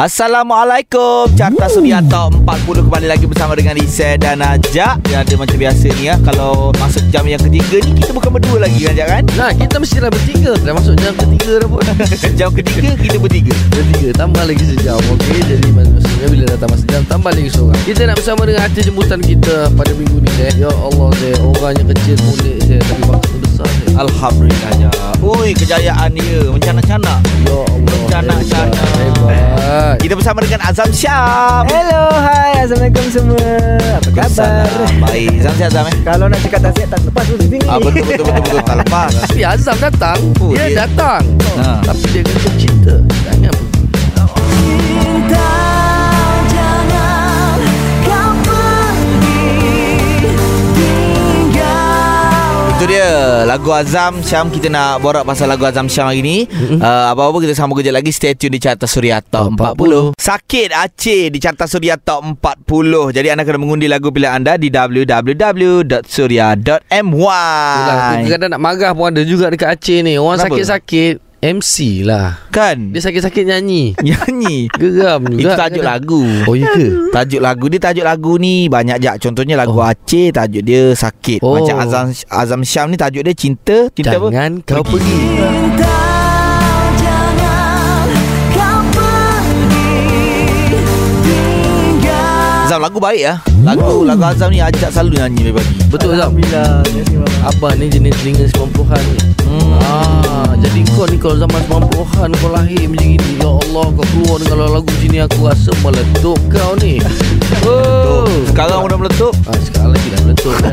Assalamualaikum. Carta Suria Top 40 kembali lagi bersama dengan Isai dan Ajak Yang ada macam biasa ni ya. Kalau masuk jam yang ketiga ni Kita bukan berdua lagi kan kan? Nah kita mestilah bertiga. Dah masuk jam ketiga dah pun. Jam ketiga kita bertiga. Bertiga. Tambah lagi sejam Okey? Jadi maksudnya Bila datang masa jam Tambah lagi seorang. Kita nak bersama dengan Hati jemputan kita Pada minggu ni Ya Allah Zeh Orangnya kecil mulik Zeh Tapi besar Zeh Alhamdulillah. Ajak Ui kejayaan dia. Mencana-cana Ya Allah. Hebat Kita bersama dengan Azam Syam Hello, hai Assalamualaikum semua. Apa khabar? Baik. Azam Syam Azam eh? Kalau nak cakap tak sihat tak lepas tu sini. Ah, betul betul betul betul. Tak lepas. Tapi Azam datang. Oh, Dia dia- datang. Ha. Tapi dia kata cinta Jangan pergi Itu dia Lagu Azam Syam Kita nak borak pasal lagu Azam Syam hari ni. Uh, Apa-apa kita sambung kejap lagi. Stay tune di Carta Suria Top 40 Sakit Aceh di Carta Suria Top 40 Jadi anda kena mengundi lagu pilihan anda Di www.suria.my Itulah, Kadang-kadang nak marah pun ada juga dekat Aceh ni. Orang Kenapa? sakit-sakit MC lah Kan Dia sakit-sakit nyanyi Nyanyi Geram juga Itu tajuk lagu Oh ya ke? Tajuk lagu dia tajuk lagu ni banyak jak contohnya lagu Oh. Aceh tajuk dia sakit. Oh. Macam Azam Azam Syam ni tajuk dia cinta, cinta apa? Jangan kau pergi Azam lagu baik ah. Lagu lagu Azam ni ajak selalu nyanyi pagi. Betul Alhamdulillah kasih Abang. Abang ni jenis telinga 90-an ni Hmm. Ah, jadi kau ni kalau zaman 90-an kau lahir macam gini Ya Allah kau keluar dengan lagu sini aku rasa meletup kau ni Oh Sekarang udah meletup. ah, Sekarang lagi dah meletup kan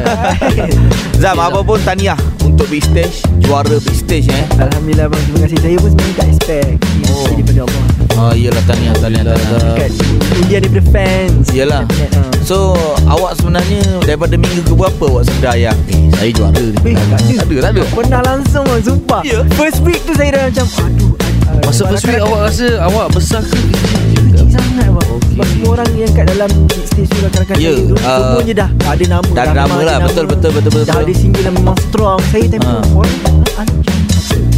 Zam apa pun tahniah untuk big stage, juara big stage eh. Alhamdulillah bang Terima kasih Saya pun sebenarnya tak expect Oh. Daripada Allah iyalah tahniah tahniah. tahniah. Dekat India daripada fans Iyalah. Net, ha. So awak sebenarnya daripada minggu ke berapa awak sedar yang eh, saya juara ni. Tak ada. Tak ada, tak ada. Pernah langsung bang Sumpah Ya? First week tu saya dah macam Aduh ah, Masa first week awak rasa awak besar ke kecil sangat bang. Sebab semua orang yang kat dalam Stage rakan-rakan Ya, saya tu ah, Semuanya dah Ada nama dah ada nama lah. Betul, betul, betul, betul, Dah betul. ada single yang memang strong Saya time Ah. tu Orang Anjir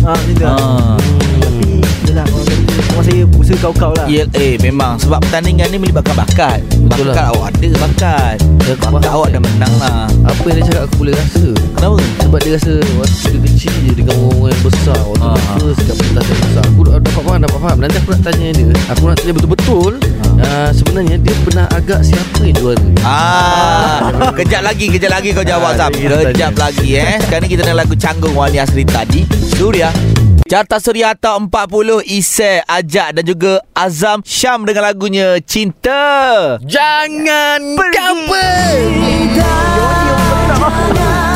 Ah, lah. Ah. Tapi Yelah orang Semua saya usaha kau-kau lah Ya, eh memang sebab pertandingan ni melibatkan bakat. Betul bakat lah. awak ada bakat. Ya, Bakat faham. awak dah menang lah. Apa yang dia cakap aku boleh rasa Kenapa? Sebab dia rasa Waktu dia kecil je Dengan orang-orang yang besar Waktu Ah. dia first Kat pentas yang besar Aku dah dapat faham Dapat faham Nanti aku nak tanya dia Aku nak tanya betul-betul uh, Sebenarnya dia pernah agak Siapa yang juara Ah, kejap lagi, kejap lagi kau jawab Ah, kita Kejap lagi eh. Sekarang ni kita nak lagu canggung Wali Asri tadi. Suria. Carta Suria Top 40 Isai Ajak dan juga Azam Syam dengan lagunya Cinta. Jangan kau pergi Ya,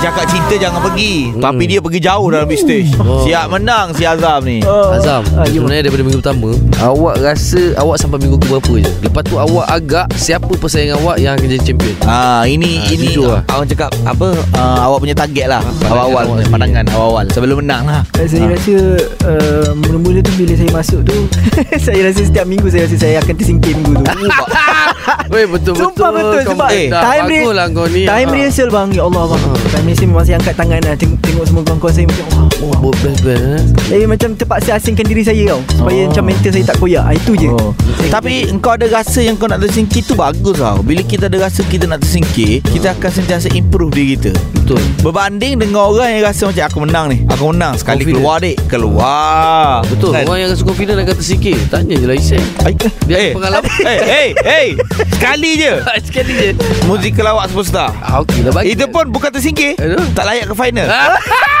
cakap cinta jangan pergi. Hmm. Tapi dia pergi jauh dalam big stage. Oh. Siap menang si Azam ni. Oh. Azam Ah, ya, Sebenarnya daripada minggu pertama Awak rasa Awak sampai minggu ke berapa je Lepas tu awak agak Siapa pesaing awak Yang akan jadi champion Ah ini Ah, ini lah. awak cakap apa uh, awak punya target lah pandangan awal-awal pandangan awal-awal sebelum menang lah. Saya Ah. rasa uh, Mula-mula tu Bila saya masuk tu Saya rasa setiap minggu Saya rasa saya akan tersingkir minggu tu Weh betul-betul Sumpah betul kau- Sebab eh, dah time, bagus lah kau ni time Ah. rehearsal bang Ya Allah bang. Time rehearsal memang saya angkat tangan lah Tengok, tengok semua kawan-kawan saya Macam wah, Oh, buat best-best eh. Saya macam terpaksa asingkan diri saya tau Supaya Oh. macam mental saya tak koyak ah, Itu je Oh. Tapi engkau ada rasa yang kau nak tersingkir tu bagus tau. Bila kita ada rasa kita nak tersingkir, kita akan sentiasa improve diri kita. Betul Berbanding dengan orang yang rasa macam aku menang ni. Aku menang sekali Confident. keluar dek. Keluar. Betul Kan? Orang yang rasa confident akan tersikir Tanya je lah Isyam Ai, Dia eh, pengalaman Eh, eh, eh. Sekali je. Sekali je Muzik kelawak superstar. ah, Okey dah bagi Itu pun bukan tersingkir. Aduh. Tak layak ke final.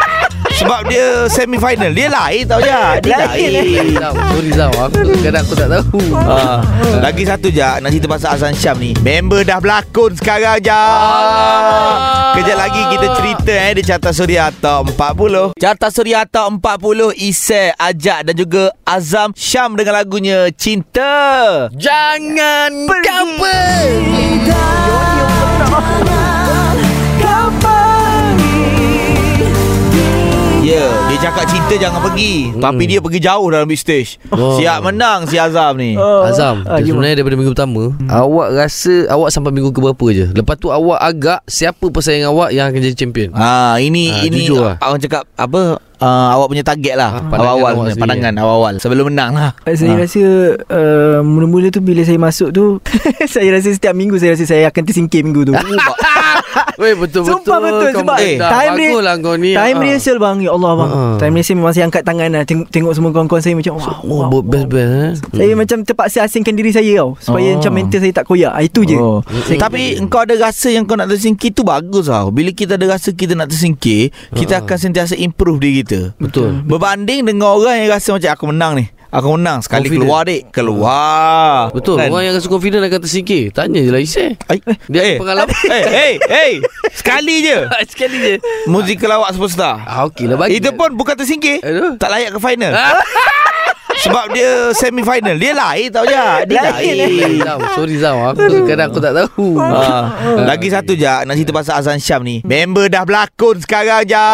Sebab dia semi final. Dia lain tau ya. Dia Lain, Sorry Zam Aku kadang aku tak tahu. Ah, lagi satu je Nak cerita pasal Azan Syam ni. Member dah berlakon sekarang je. Kejap lagi kita cerita eh Di Carta Suria Top 40 Carta Suria Top 40 Isai Ajak dan juga Azam Syam dengan lagunya Cinta. Jangan kau pergi Ya yeah, Dia cakap cinta jangan pergi Hmm. Tapi dia pergi jauh dalam big stage Oh. Siap menang si Azam ni Oh. Azam Ah, gimana? Sebenarnya daripada minggu pertama Awak rasa Awak sampai minggu ke berapa je Lepas tu awak agak Siapa pesaing awak Yang akan jadi champion Ah ini Ah, ini jujur lah. orang cakap apa uh, awak punya target lah. Ah, awal-awal awak punya, pandangan awal-awal sebelum menang lah. Saya Ah. rasa uh, Mula-mula tu Bila saya masuk tu Saya rasa setiap minggu Saya rasa saya akan tersingkir minggu tu Weh betul-betul Sumpah betul kau Sebab Eh, time, bagus lah kau ni time Ah. rehearsal bang Ya Allah bang Ah. Time rehearsal memang saya angkat tangan lah Tengok, tengok semua kawan-kawan saya Macam wow, Oh wow, best-best eh Saya macam terpaksa asingkan diri saya tau Supaya Oh. macam mental saya tak koyak Ah, Itu je Oh. Saya- Tapi engkau ada rasa yang kau nak tersingkir tu bagus tau. Bila kita ada rasa kita nak tersingkir, kita Ah. akan sentiasa improve diri kita. Betul Berbanding dengan orang yang rasa macam aku menang ni. Aku menang sekali Confident. keluar dek. Keluar. Betul Orang yang rasa confident akan tersingkir Tanya je lah Isai Ai, Dia eh, pengalaman Eh, hey, hey. Sekali je. Sekali je Muzik kelawak superstar. ah, Okey lah bagi Itu pun bukan tersingkir. Aduh. Tak layak ke final. Sebab dia semi final. Dia lain tau je. Dia Lain, lain. Zam, sorry Zam. Aku kadang aku tak tahu. Ah, lagi satu je Nak cerita pasal Azan Syam ni. Member dah berlakon sekarang je.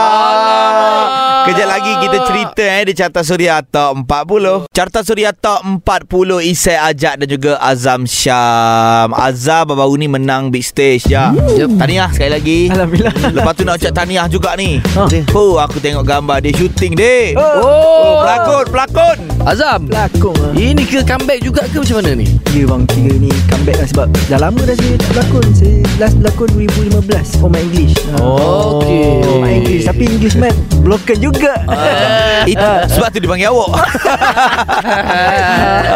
Kejap lagi kita cerita eh Di Carta Suria Top 40 Carta Suria Top 40 Isai Ajak dan juga Azam Syam. Azam baru ni menang big stage ya. Yep. Tahniah sekali lagi. Alhamdulillah. Lepas tu nak ucap tahniah juga ni. Ah. Oh aku tengok gambar dia shooting dek. Oh, Oh pelakon pelakon Azam Pelakon lah Ini ke comeback juga ke macam mana ni? Ya bang Kira ni comeback lah Sebab dah lama dah saya tak berlakon. Saya last berlakon 2015 For my English. Oh. Okey. For my English Tapi English man Broken juga. Ah, Itu sebab tu dipanggil awak.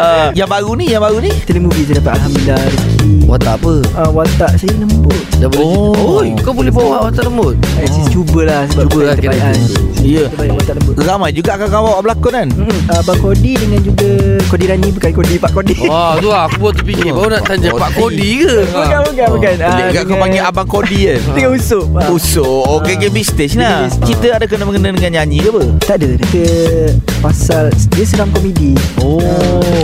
Ah, Yang baru ni Yang baru ni? Telemovie saya dapat Alhamdulillah Watak apa? uh, Watak saya lembut Dah boleh Oh. oh. Oi, kau boleh bawa watak lembut? oh. Saya cubalah Sebab Cuba lah kira terbaik gitu. Ya Terbaik watak lembut Ramai juga kawan-kawan awak berlakon kan Hmm, Abang Kodi dengan juga Kodi Rani Bukan Kodi Pak Kodi Wah, tu lah, aku baru terfikir Baru nak tanya Pak Kodi ke? Bukan bukan bukan Ah, kau panggil Abang Kodi kan Dengan Usup ah. Usuk Okay game stage lah. Kita ada kena-mengena dengan nyanyi ke apa Tak ada Dia pasal Dia seram komedi. Oh.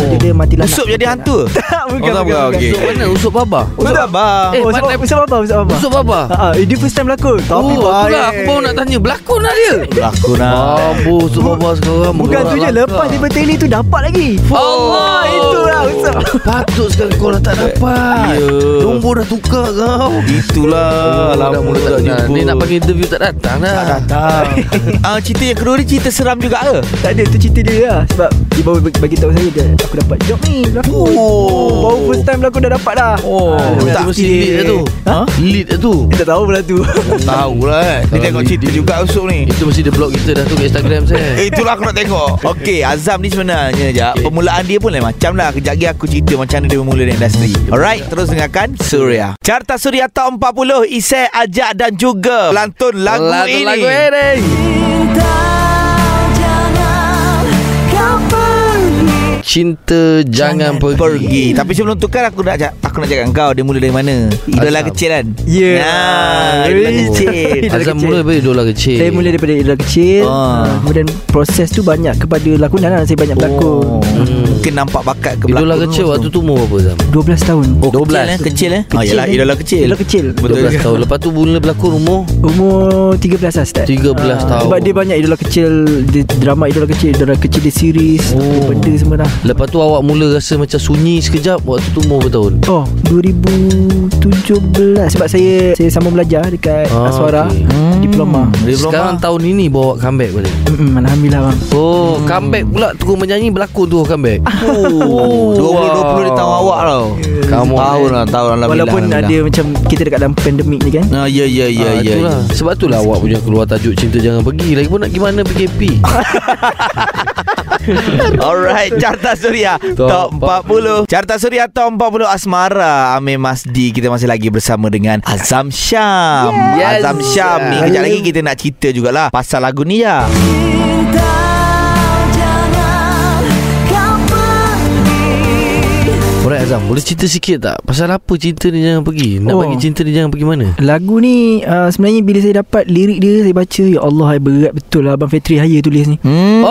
Dia, dia mati lanak. Usup jadi hantu? Tak bukan Oh, tak, bukan, bukan. Usuk mana? Usuk baba? Usuk abang Eh, Oh, pandai- Usap apa Usap apa Usuk baba? Ha, ha, dia first time berlakon. Tapi Oh, tu baik. lah Aku baru nak tanya Berlakon lah dia? Berlakon lah. Mampu Usuk baba sekarang Bukan tu je Lepas dia tele tu Dapat lagi. Allah Itulah Usap Patut sekali kau dah tak dapat. Ya. Nombor dah tukar kau. Itulah Dah Lama mula tak jumpa. Ni nak panggil interview tak datang dah. Tak datang. Ah, Cerita yang kedua ni Cerita seram juga ke? Tak ada tu cerita dia lah. Sebab Dia baru bagi, tahu saya dia, Aku dapat job ni Berlakon Oh. Baru first time berlakon dah dapat dah. Oh, Dia tak mesti lead dah tu. Ha? Lead dah tu. Dia tak tahu pula tu. Tahu lah eh. Dia tengok cerita juga Usuk ni. Itu mesti dia blog kita dah tu kat Instagram saya. Eh, Itulah aku nak tengok. Okey Azam ni sebenarnya je Okey. Permulaan dia pun lain macam lah. Kejap lagi aku cerita Macam mana dia bermula di industri. Alright Terus dengarkan Surya. Carta Surya Top 40 Isai Ajak dan juga Pelantun lagu Lagu- ini. Lagu ini. Cinta jangan, pergi. pergi. Tapi sebelum tu kan aku nak cak- aku nak cakap kau dia mula dari mana? Idola Azam. kecil kan? Ya. Nah, idola kecil. Idola Azam kecil. mula daripada idola kecil Saya mula daripada idola kecil Ah. ah. Kemudian proses tu banyak kepada lakonan lah Saya banyak berlakon Oh, Hmm. mungkin nampak bakat ke Idola kecil tu. waktu tu umur berapa Azam? 12 tahun Oh, 12 12 eh, kecil eh. Ah, Kecil, yalah, eh. idola kecil. Idola kecil Betul 12 ke? tahun Lepas tu mula berlakon umur Umur 13 lah start 13 tahun. Sebab dia banyak idola kecil dia, Drama idola kecil Idola kecil dia series oh. Benda semua dah Lepas tu awak mula rasa macam sunyi sekejap Waktu tu umur berapa tahun? Oh 2017 Sebab saya Saya sambung belajar Dekat Ah, Aswara okay. Diploma Diploma. Sekarang tahun ini bawa comeback balik Mm-mm, Alhamdulillah bang Oh comeback pula Terus menyanyi berlakon tu comeback Oh, 2020 dia tahu awak tau. Come on, Tahu lah, tahu alhamdulillah. Walaupun ada macam Kita dekat dalam pandemik ni kan Ah, ya ya ya Ah, ya. itulah. ya. Sebab tu lah awak punya keluar tajuk Cinta Jangan Pergi Lagipun nak gimana PKP Alright Carta Suria Top Top 40 Carta Suria Top 40 Asmara Amir Masdi. Kita masih lagi bersama dengan Azam Syam. Yes. Azam Syam ni Kejap lagi kita nak cerita jugalah Pasal lagu ni ya. Alright Azam Boleh cerita sikit tak? Pasal apa cinta ni jangan pergi? Nak Oh. bagi cinta ni jangan pergi mana? Lagu ni uh, Sebenarnya bila saya dapat Lirik dia Saya baca Ya Allah berat betul lah Abang Fetri Haya tulis ni. Hmm. Oh,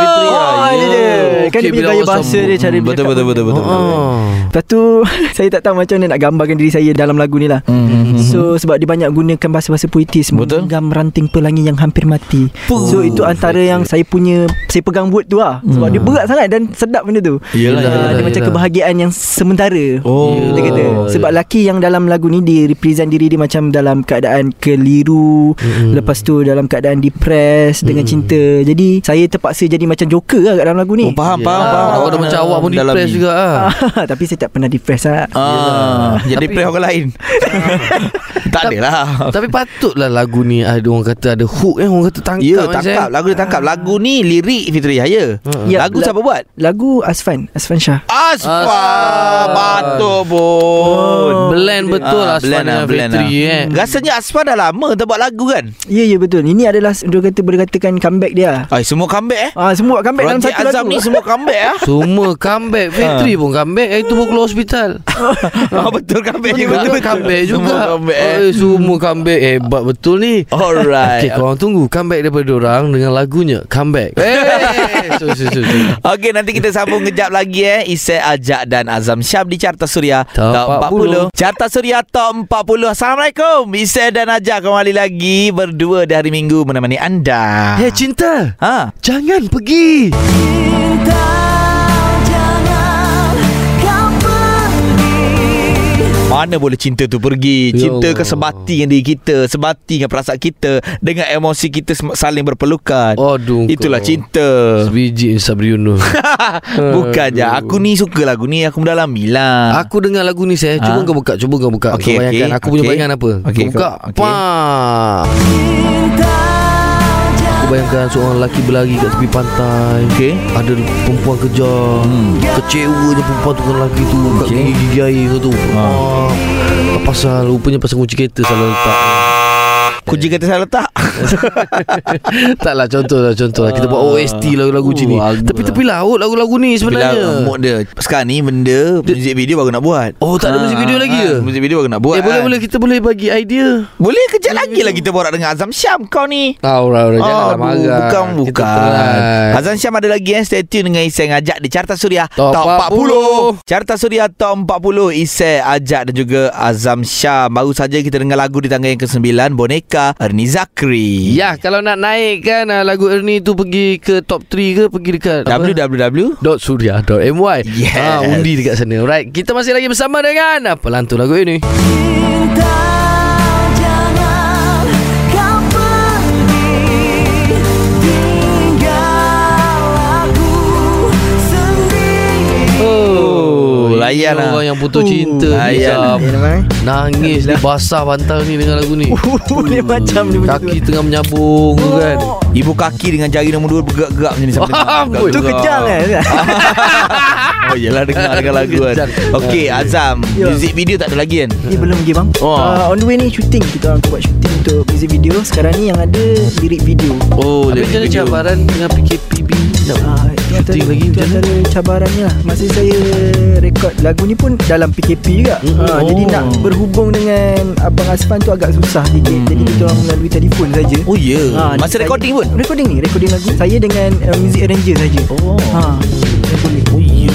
Fitri Oh, ya. ini dia. Kan dia punya gaya bahasa dia Cara dia Betul cakap betul betul betul. betul. Oh. Lepas tu Saya tak tahu macam mana Nak gambarkan diri saya Dalam lagu ni lah Hmm. So sebab dia banyak gunakan bahasa-bahasa puitis Betul. Menggenggam ranting pelangi yang hampir mati Puh. So itu antara yang saya punya Saya pegang word tu lah Sebab dia berat sangat dan sedap benda tu Hmm. Yelah, Ah, Dia macam kebahagiaan yang sementara Oh. Kata Sebab lelaki yang dalam lagu ni Dia represent diri dia macam Dalam keadaan keliru Mm-mm. Lepas tu dalam keadaan depressed Dengan cinta Jadi saya terpaksa jadi macam joker lah Kat dalam lagu ni Oh, faham. Faham, faham. Awak dah macam awak pun Dalam depressed juga ah. Tapi saya tak pernah depressed lah Ah, jadi Tapi- play orang lain. tak ada lah. Tapi patutlah lagu ni ada orang kata ada hook eh orang kata tangkap. Ya, kan, tangkap. Syed? Lagu dia tangkap. Lagu ni lirik Fitri Yahya. Hmm. Ya, Lagu la- siapa buat? Lagu Asfan Asfan Shah Asfa. Asfa. Batuk pun. Blend betul Ah, lah Aswan blend lah, dengan blend Fitri lah. eh. Rasanya Asfa dah lama tak buat lagu kan? Ya ya betul Ini adalah Dia kata boleh katakan comeback dia Ay, semua comeback eh. Ah semua comeback dalam Projek satu Azam lagu ni semua comeback ah. Semua comeback Fitri pun comeback Hari tu pun keluar hospital Ah, betul comeback juga. Betul comeback juga Semua comeback eh. Eh, Semua comeback. Hebat betul ni. Alright. Okay korang tunggu Comeback daripada orang Dengan lagunya Comeback. Eh so, so, so, so. Okey nanti kita sambung kejap lagi eh. Isai Ajak dan Azam Syam di Carta Suria Top 40. Carta Suria Top 40 Assalamualaikum Isai dan Ajak. Kembali lagi Berdua di hari Minggu menemani anda. Hey cinta. Ha? Jangan pergi Mana boleh cinta tu pergi? Ya Cinta ke sebati dengan diri kita Sebati dengan perasaan kita Dengan emosi kita saling berpelukan. Aduh Itulah kau. cinta. Sebiji Sabri Yunus Bukan je. Aku ni suka lagu ni Aku mendalami lah. Aku dengar lagu ni saya. Cuba Ha? kau buka Cuba kau buka. Okey, Kau bayangkan. okey, Aku punya okey. bayangan apa? Okey, Kau buka. okey. Pah. Bayangkan seorang lelaki berlari kat tepi pantai Okey Ada perempuan kejar Hmm. Kecewanya perempuan tu dengan lelaki tu Kat Okey. gigi-gigi air tu Ha. ah. Pasal Rupanya pasal kunci kereta salah letak Kunci kata saya letak. Taklah contoh lah Contoh lah Kita buat OST lagu-lagu macam ni. Oh, bagus. Tapi-tapi laut lagu-lagu ni sebenarnya. mood dia. Sekarang ni benda Muzik video baru nak buat. Oh tak ada Ah, muzik video ah, lagi ah, ke? Muzik video baru nak buat. Eh boleh kan. boleh Kita boleh bagi idea. Boleh kejap lagi lah kita borak dengan Azam Syam kau ni. Ah, orang orang janganlah marah. Bukan bukan. Azam Syam ada lagi eh. Stay tune dengan Isai ngajak Di Carta Suria Top 40. Carta Suria Top 40 Isai ajak dan juga Azam Syam. Baru saja kita dengar lagu di tangga yang ke-9 Boneka Ernie Zakri Ya kalau nak naikkan uh, lagu Ernie tu pergi ke top 3 ke pergi dekat apa? www .surya.my Yes. ah, Undi dekat sana Alright Kita masih lagi bersama dengan Apa lantu lagu ini Oh, layan lah. Orang yang putus Uh, cinta layan. Ya memang Nangis dia basah bantal ni dengan lagu ni Dia macam dia Kaki tengah menyambung tu kan Ibu kaki dengan jari nombor dua bergerak-gerak macam ni sampai Ah, dengar. boy. Tu kejang kan Oh yelah dengar dengan lagu kan. Okay Azam Ya. Music video tak ada lagi kan Ni belum lagi bang Oh. uh, On the way ni shooting Kita orang buat shooting Untuk music video Sekarang ni yang ada Lirik video Oh Tapi macam mana video. cabaran dengan PKPB Ah, antara, Shooting lagi mana? antara cabarannya lah. Masa saya rekod lagu ni pun Dalam PKP juga. Mm, ha, oh. Jadi nak berhubung dengan Abang Asfan tu agak susah sikit. Mm. Jadi kita orang melalui telefon saja. Oh ya. Yeah. Ah, Masa saya- recording pun? Recording ni Recording lagu. Saya dengan uh, music arranger saja. Oh. Ha, Boleh Oh ya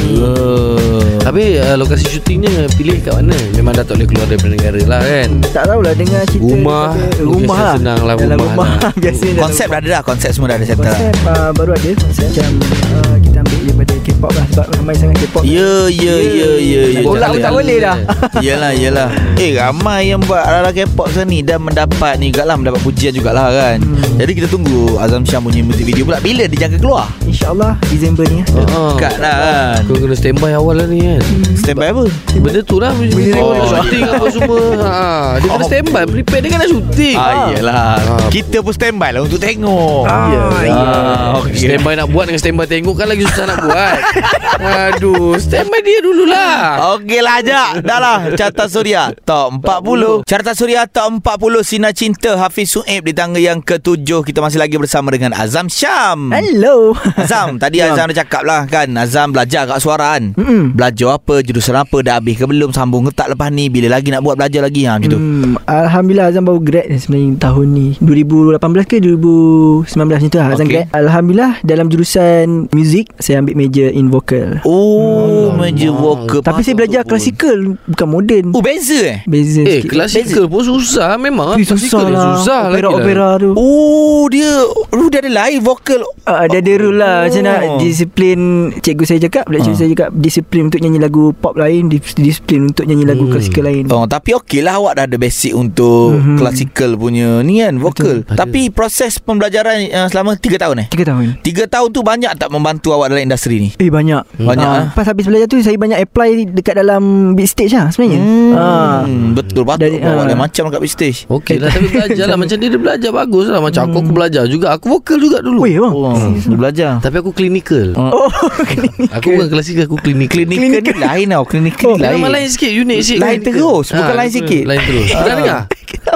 Habis uh, lokasi syutingnya Pilih kat mana? Memang dah tak boleh keluar daripada negara lah kan? Tak tahulah dengar cerita Rumah. daripada- Rumah lah. senang lah Dalam rumah rumah, lah. Biasa dalam Konsep dah ada dah Konsep semua dah ada settle. Konsep uh, baru ada. Konsep macam uh, Kita ambil daripada K-pop lah Sebab ramai sangat K-pop Ya ya ya ya ya Bola pun tak boleh dah. Yelah yelah Eh ramai yang buat ala-ala K-pop sekarang ni Dan mendapat ni. Juga lah Mendapat pujian jugalah kan. Hmm. Jadi kita tunggu Azam Syam punya music video pula. Bila dia jangka keluar? InsyaAllah Disember ni ya. uh Dekat lah kan. Kau kena standby awal lah ni kan. Standby apa? Benda tu lah Oh. nak syuting apa semua. Ha, Dia kena Oh. standby. Prepare dia kan nak syuting Ah, yelah Ah. Kita pun standby lah untuk tengok. Ah, ya. Ah, okay. Standby nak buat dengan standby tengok kan lagi susah nak buat Aduh Standby dia dululah. Okey lah Ajak. Dah lah Carta Suria Top 40 Carta Suria Top 40 Sinar Cinta Hafiz Suib Di tangga yang ketujuh. Kita masih lagi bersama dengan Azam Syam. Hello. Azam Tadi. Azam. Dah cakap lah kan? Azam belajar kat suara kan Mm-mm. Belajar apa Jurusan apa Dah habis ke belum Sambung ke tak lepas ni Bila lagi nak buat belajar lagi ha, Gitu Hmm, Alhamdulillah Azam baru grad ni sebenarnya tahun ni. 2018 ke 2019 macam tu lah Azam Okey. grad. Alhamdulillah dalam jurusan muzik Saya ambil major in vocal. Oh, major vocal. Tapi saya belajar klasikal bukan moden. Oh, beza eh? Beza Eh sikit. klasikal pun susah Memang Klasikal susah lah. Susah lagi lah. Opera-opera tu. Oh, dia oh, dia ada live vocal. Uh, dia ada rule lah Macam nak Oh. disiplin Cikgu saya cakap Lecturer Ah. saya cakap Disiplin untuk nyanyi lagu pop lain dis- Disiplin untuk nyanyi lagu Hmm. klasikal lain Oh, tapi okey lah awak dah ada basic untuk Mhm. klasikal punya ni kan, vocal. Betul. Tapi proses pembelajaran uh, selama 3 tahun eh? Tiga tahun 3 tahun tu banyak tak membantu awak dalam industri ni? Eh banyak. Banyak, Ah, ah. Pas habis belajar tu Saya banyak apply Dekat dalam big stage lah Sebenarnya. Hmm, Ah. betul patut Dari- lain macam kat big stage. Okey lah Tapi belajar lah. Macam dia dia belajar bagus lah. Macam aku aku belajar juga. Aku vokal juga dulu. Weh bang. Oh, dia belajar. Tapi aku clinical. Oh. Aku bukan klasikal Aku clinical. Klinikal ni lain tau, klinikal Oh, ni lain. Memang lain sikit Unik sikit. Lain terus, bukan lain sikit. Lain terus. Pernah dengar?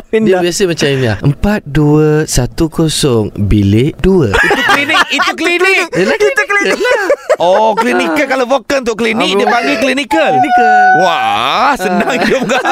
Dia biasa macam ni lah. Empat, dua, satu, kosong. Bilik dua klinik, itu klinik. Yelah kita klinik. Oh, klinikal. Kalau vokal untuk klinik Ah, dia panggil klinikal. Clinical Wah, senang juga.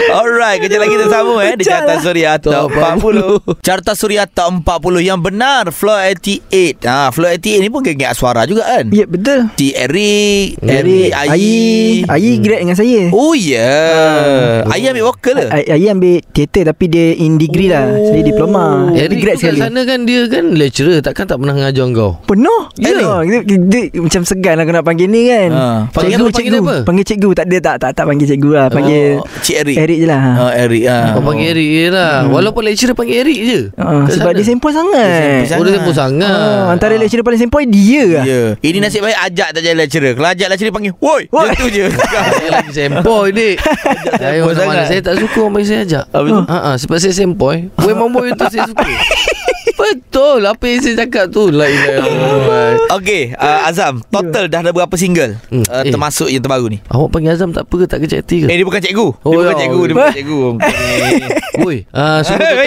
Alright, kejap lagi kita sambung eh di Carta Suria Top 40. Carta Suria Top 40 yang benar Floor 88. Ha, Floor 88 ni pun geng suara juga kan? Ya betul T Eric, Eric, Ayi. Ayi grad dengan saya Oh ya. Yeah. Ayi ambil vokal ke? Ay- Ayi ambil teater Tapi dia in degree lah. Saya diploma Eric grad kat sekali sana kan Dia kan lecturer Takkan tak pernah mengajar kau Penuh Eh, Ya dia, dia, Macam segan lah Aku nak panggil ni kan Ha. Panggil Cikgu apa, panggil cikgu apa? Panggil cikgu Tak ada tak tak, tak panggil cikgu lah Panggil Oh, Cik Eric. Eric je lah ha. Oh, Eric. Ha. Kau panggil Eric je lah Walaupun lecturer panggil Eric je Uh, sebab sana. dia sempoi sangat. Dia Oh dia sangat Ah, antara lecturer paling sempoi dia lah. Ya. Ini nasib baik ajak tak jadi lecturer. Kalau ajak lecturer panggil, "Woi." Woi. Macam tu je. Saya lagi sempoi dik Saya sempoi mana-mana sangat. Saya tak suka orang panggil saya ajak tu? Ha ah, Sebab saya sempoi Weh mamboy itu saya suka Betul Apa yang saya cakap tu La ilaha illallah Okey, uh, Azam, total dah ada berapa single? Hmm. Uh, Eh. termasuk yang terbaru ni. Awak panggil Azam tak apa ke Tak kecil hati ke Eh dia bukan cikgu. Dia Oh, bukan ya. cikgu, dia bukan cikgu. Woi ah, total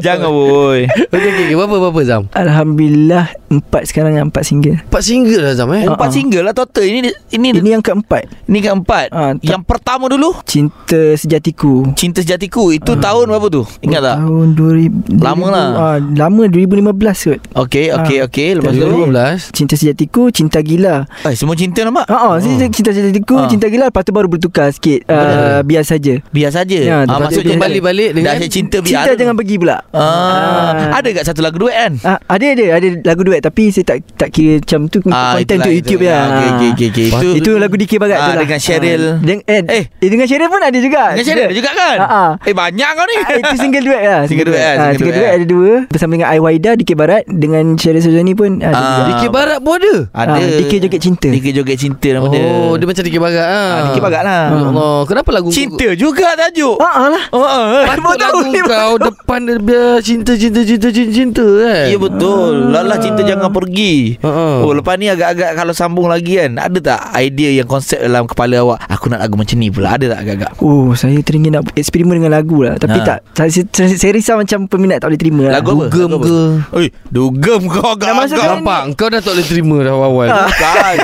Jangan woi. Okey okey Berapa-berapa Azam Alhamdulillah empat sekarang empat single. Empat single lah Azam eh Empat Ah, ah. single lah total. Ini ini Ini yang keempat. ini empat. Tak- Yang pertama dulu Cinta sejatiku. Cinta Sejatiku itu tahun berapa tu? Ingat tak? Tahun 2000 Lama lah. Ah, lama 2015 kot. Okey, okey, Ah, okey. Lepas tu 2015 Cinta sejatiku, cinta gila. Eh, semua cinta nampak? Ha ah, cinta, cinta sejatiku, Ah. cinta gila lepas tu baru bertukar sikit. Uh, biar saja. Biar saja. Ya, ah, tu maksudnya balik-balik dengan dah cinta biar. Cinta jangan pergi pula. Ah, ada tak satu lagu duet kan? Ah, ada ada ada lagu duet tapi saya tak tak kira macam tu Ah, konten itulah, untuk YouTube ya. Okey, okey, okey, okey. Itu Itu lagu DK Barat Ah, tu lah. dengan Cheryl. Ah, deng- eh, Eh. eh, dengan Cheryl pun ada juga. dengan Cheryl juga kan? Ah, ah. Eh banyak kau ni. Ah, itu single duet lah Single duet lah, Ah, single Single duet. duet ada dua Bersama dengan Aiwaida DK Barat Dengan Cheryl Suzani pun ada Ah. DK Barat pun ada Ada. Ah, DK Joget Cinta. DK Joget Cinta nama dia. Oh dia macam DK Barat ah. Ah, DK Barat lah. Ya Allah Kenapa lagu Cinta juga tajuk. Ah, ah lah Oh, ah, ah. Patut lagu ni, kau Depan dia Cinta cinta cinta cinta cinta kan Ya betul Lala cinta jangan pergi Ha-ha. Oh lepas ni agak-agak Kalau sambung lagi kan Ada tak idea yang konsep dalam kepala awak Aku nak lagu macam ni pula Ada tak agak-agak Oh saya teringin nak eksperimen dengan lagu lah Tapi Ha. tak saya, saya, saya risau macam peminat tak boleh terima lah Lagu apa? Dugem ke Oi, Dugem kau Nak masuk agak-agak Nampak Kau dah tak boleh terima dah awal Bukan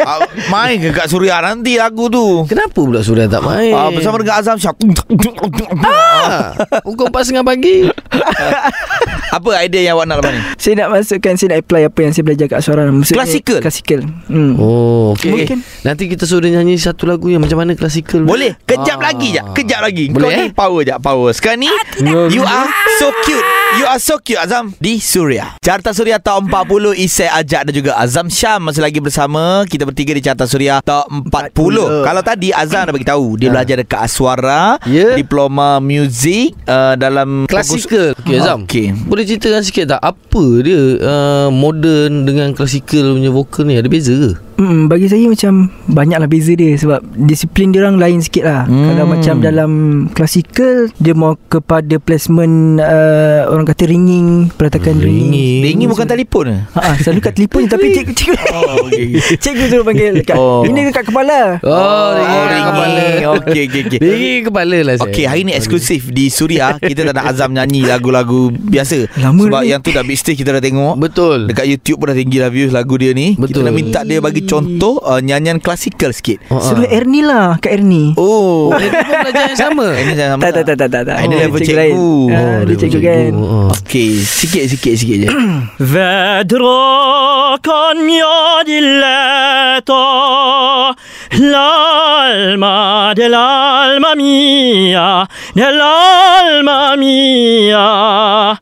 Ah, Main ke kat Suria nanti lagu tu. Kenapa pula Suria tak main? Ah, bersama dengan Azam Syah. Ah, Pukul 4.30 pagi Apa idea yang awak nak lepas ni? Saya nak masukkan Saya nak apply apa yang saya belajar kat suara Maksudnya Klasikal? Klasikal hmm. Oh okay. Mungkin. Nanti kita suruh nyanyi Satu lagu yang macam mana klasikal Boleh Kejap Ah. lagi je Kejap lagi Boleh, Kau ni eh? power je Power Sekarang ni You are so cute You are so cute Azam Di Suria Carta Suria Top 40 Isai Ajak dan juga Azam Syam Masih lagi bersama Kita bertiga di Carta Suria Top 40, 40. Kalau tadi Azam dah bagi tahu Dia belajar dekat Aswara Ya. Diploma Music uh, Dalam Klasikal Okay Azam Okey. Boleh ceritakan sikit tak Apa dia uh, Modern dengan klasikal punya vokal ni Ada beza ke? Hmm, bagi saya macam banyaklah beza dia sebab disiplin dia orang lain sikit lah. Hmm. Kalau macam dalam klasikal dia mau kepada placement uh, orang kata ringing, peletakan ringing. Ringing. Dia ingin bukan telefon ke? Ha, ah, selalu kat telefon tapi cikgu cikgu Oh, okey. cikgu suruh panggil dekat. Oh. Ini dekat kepala. Oh, Oh, ringing ringing. kepala Okey, okey, okey. Ringing kepala lah saya Okey, hari ni eksklusif di Suria. Kita tak nak Azam nyanyi lagu-lagu biasa. Lama Sebab ni. yang tu dah big stage kita dah tengok. Betul Dekat YouTube pun dah tinggi lah views lagu dia ni. Kita Betul. nak minta dia bagi contoh uh, nyanyian klasikal sikit. Oh, Suruh ah. Ernie lah Kak Ernie Oh. Oh, dia pun belajar yang sama. Saya sama. Tak tak tak tak tak, tak. Ah, Ini Oh, level cikgu cikgu. Ah, Oh, Dia dia cikgu cikgu. kan Oh. Okey, sikit sikit sikit je. Mio diletto l'alma dell'alma mia, dell'alma mia.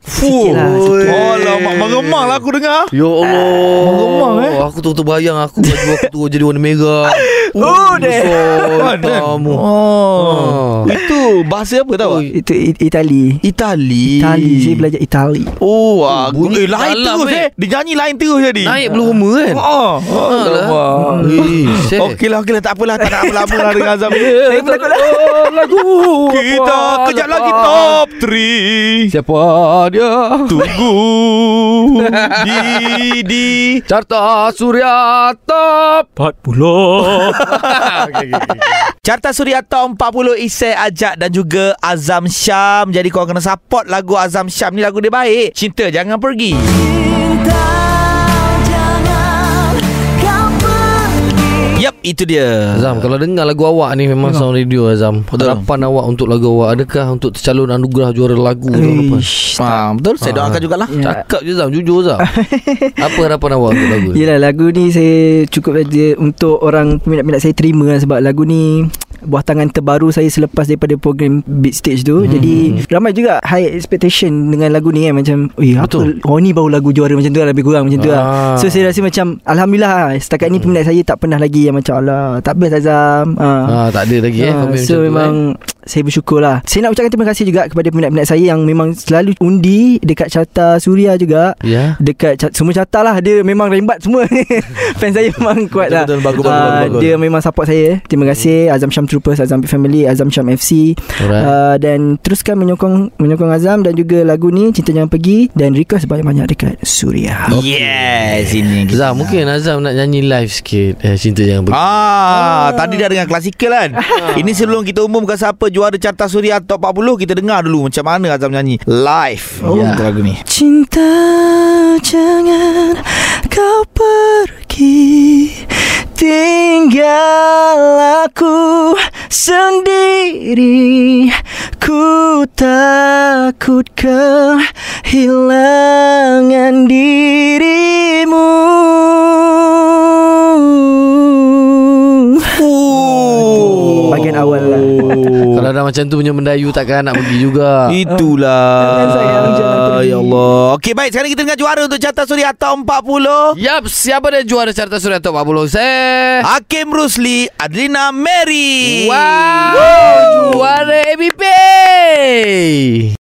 Fuh. lah, sikit. Oh, lama mengemang lah aku dengar. Ya Allah Mengemang, eh? Aku tu terbayang Aku baju aku tu Jadi warna merah Oh, deh. Besar Hitam Oh. Ah. Itu bahasa apa tahu? Itu I- Itali Itali. Itali Saya belajar Itali Oh, ah, bunyi eh, lain terus eh. eh. Dia nyanyi lain terus jadi. Naik belum rumah kan Oh, oh, Alah. Eh, set. Okey lah, okey lah. Tak apalah. Tak nak lama-lama lah dengan Azam. Saya pun takut lah Lagu Kita kejap lagi top 3. Siapa dia Tunggu di di Carta Surya Top 40 Carta Suria Top 40 Isai Ajak dan juga Azam Syam. Jadi korang kena support lagu Azam Syam ni lagu dia baik. Cinta jangan pergi. Yap, itu dia. Azam kalau dengar lagu awak ni Memang sound radio Azam Betul. Harapan awak untuk lagu awak Adakah untuk tercalon anugerah juara lagu tahun depan Ish, Ah, betul. Saya Ah. doakan jugalah. Ya. Cakap je Zam Jujur Zam Apa harapan awak untuk lagu ni? Yelah lagu ni saya cukup saja untuk orang peminat-peminat saya terima lah sebab lagu ni buah tangan terbaru saya selepas daripada program Beat Stage tu. Hmm. Jadi ramai juga high expectation dengan lagu ni kan macam, "Oi, apa Betul. oh ni baru lagu juara macam tu lah lebih kurang macam tu lah." Ah. So saya rasa macam alhamdulillah lah, setakat ni peminat saya tak pernah lagi yang macam Allah, tak best Azam. Ah, Ah. tak ada lagi eh Ah, komen so tu, memang saya bersyukur lah. Saya nak ucapkan terima kasih juga Kepada peminat-peminat saya Yang memang selalu undi Dekat carta Suria juga. Ya. Dekat cat, semua carta lah. Dia memang rembat semua. Fans saya memang kuat lah. Betul, bagus, Ah, bagus, bagus. Dia memang support saya. Terima kasih Azam Syam Troopers Azam Family Azam Syam FC Alright. Uh, Dan teruskan menyokong Menyokong Azam Dan juga lagu ni Cinta Jangan Pergi Dan request banyak-banyak Dekat Suria. Yes, ini. Zam mungkin Azam nak nyanyi live sikit eh, Cinta yang ber- Ah, tadi dah dengan klasikal kan. Ini sebelum kita umumkan siapa juara carta Suria Top 40, kita dengar dulu macam mana Azam nyanyi live. Oh, Ya. lagu ni. Cinta jangan kau pergi Tinggal aku sendiri Ku takut kehilangan dirimu awal lah Kalau dah macam tu punya mendayu Takkan nak pergi juga Itulah. Ya Allah. Okey, baik. Sekarang kita dengar juara untuk carta Suria Top 40. Yap Siapa dia juara Carta Suria Top 40 Saya Hakim Rusli, Adlina Mary. Wow Juara ABP